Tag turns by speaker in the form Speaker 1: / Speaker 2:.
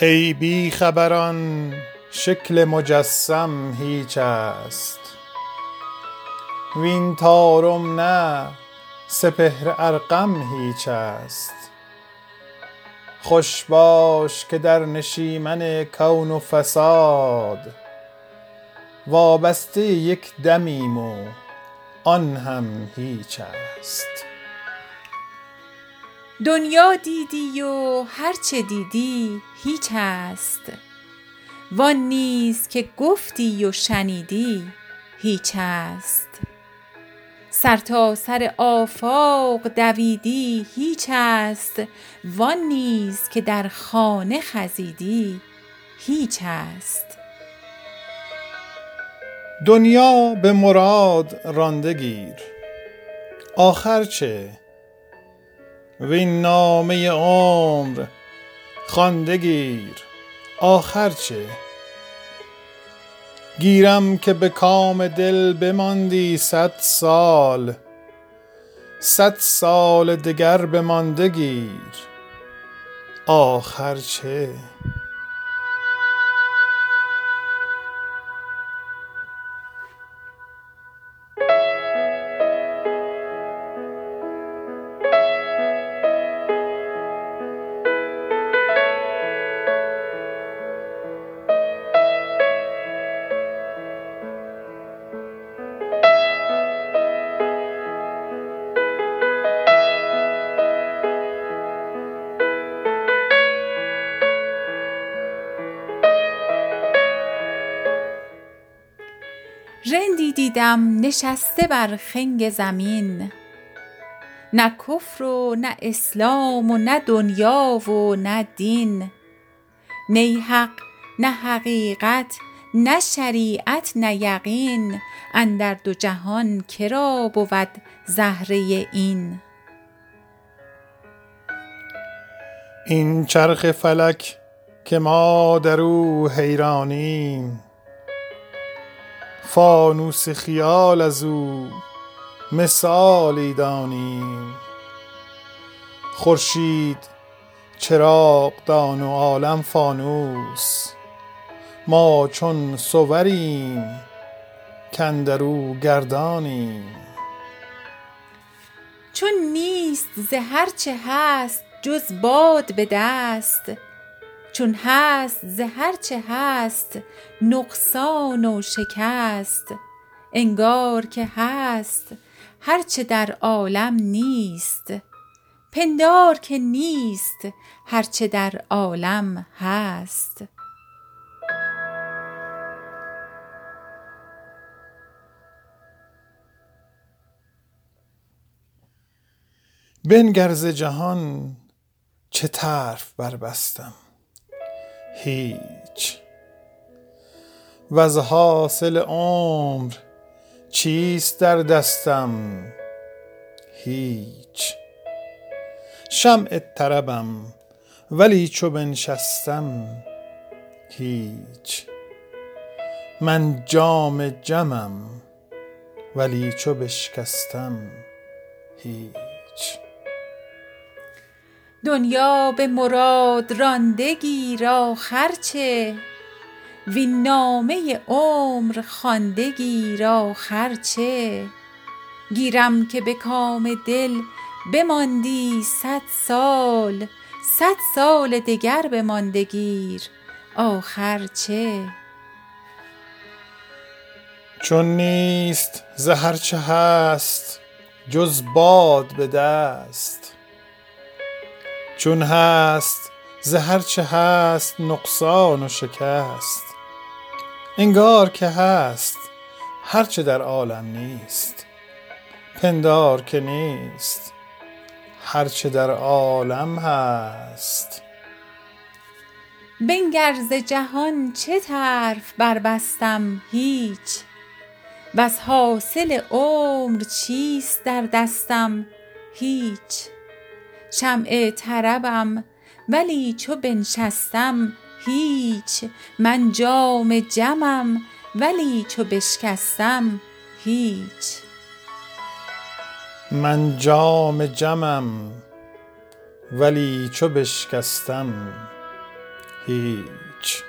Speaker 1: ای بی خبران شکل مجسم هیچ است. وین طارم نه سپهر ارقم هیچ است. خوش باش که در نشیمن کون و فساد وابسته یک دمیم و آن هم هیچ است.
Speaker 2: دنیا دیدی و هر چه دیدی هیچ است. وان نیز که گفتی و شنیدی هیچ است. سرتاسر آفاق دویدی هیچ است. وان نیز که در خانه خزیدی هیچ است.
Speaker 1: دنیا به مراد رانده گیر. آخر چه؟ وین نامه عمر خوانده گیر. آخر چه؟ گیرم که به کام دل بماندی صد سال. صد سال دگر بمانده گیر. آخر چه؟
Speaker 2: رندی دیدم نشسته بر خنگ زمین. نه کفر و نه اسلام و نه دنیا و نه دین. نی حق نه حقیقت نه شریعت نه یقین. اندر دو جهان که را بود زهره این.
Speaker 1: این چرخ فلک که ما در او حیرانیم. فانوس خیال از او مثالی دانیم. خورشید چراغ دان و عالم فانوس. ما چون صوریم کاندر او گردانیم.
Speaker 2: چون نیست ز هر چه هست جز باد به دست. چون هست ز هر چه هست نقصان و شکست. انگار که هست هر چه در عالم نیست. پندار که نیست هر چه در عالم هست.
Speaker 1: بنگر ز جهان چه طرف بربستم؟ هیچ. وز حاصل عمر چیست در دستم؟ هیچ. شمع طربم ولی چو بنشستم؟ هیچ. من جام جمم ولی چو بشکستم؟ هیچ.
Speaker 2: دنیا به مراد رانده گیر آخر چه وین نامه عمر خوانده گیر آخر چه گیرم که به کام دل بماندی صد سال صد سال دگر بمانده گیر آخر چه
Speaker 1: چون نیست ز هر چه هست جز باد به دست. چون هست ز هر چه هست نقصان و شکست. انگار که هست هر چه در عالم نیست. پندار که نیست هر چه در عالم هست.
Speaker 2: بنگر ز جهان چه طرف بربستم؟ هیچ. وز حاصل عمر چیست در دستم؟ هیچ. شمع طربم ولی چو بنشستم هیچ. من جام جمم ولی چو بشکستم هیچ.
Speaker 1: من جام جمم ولی چو بشکستم هیچ.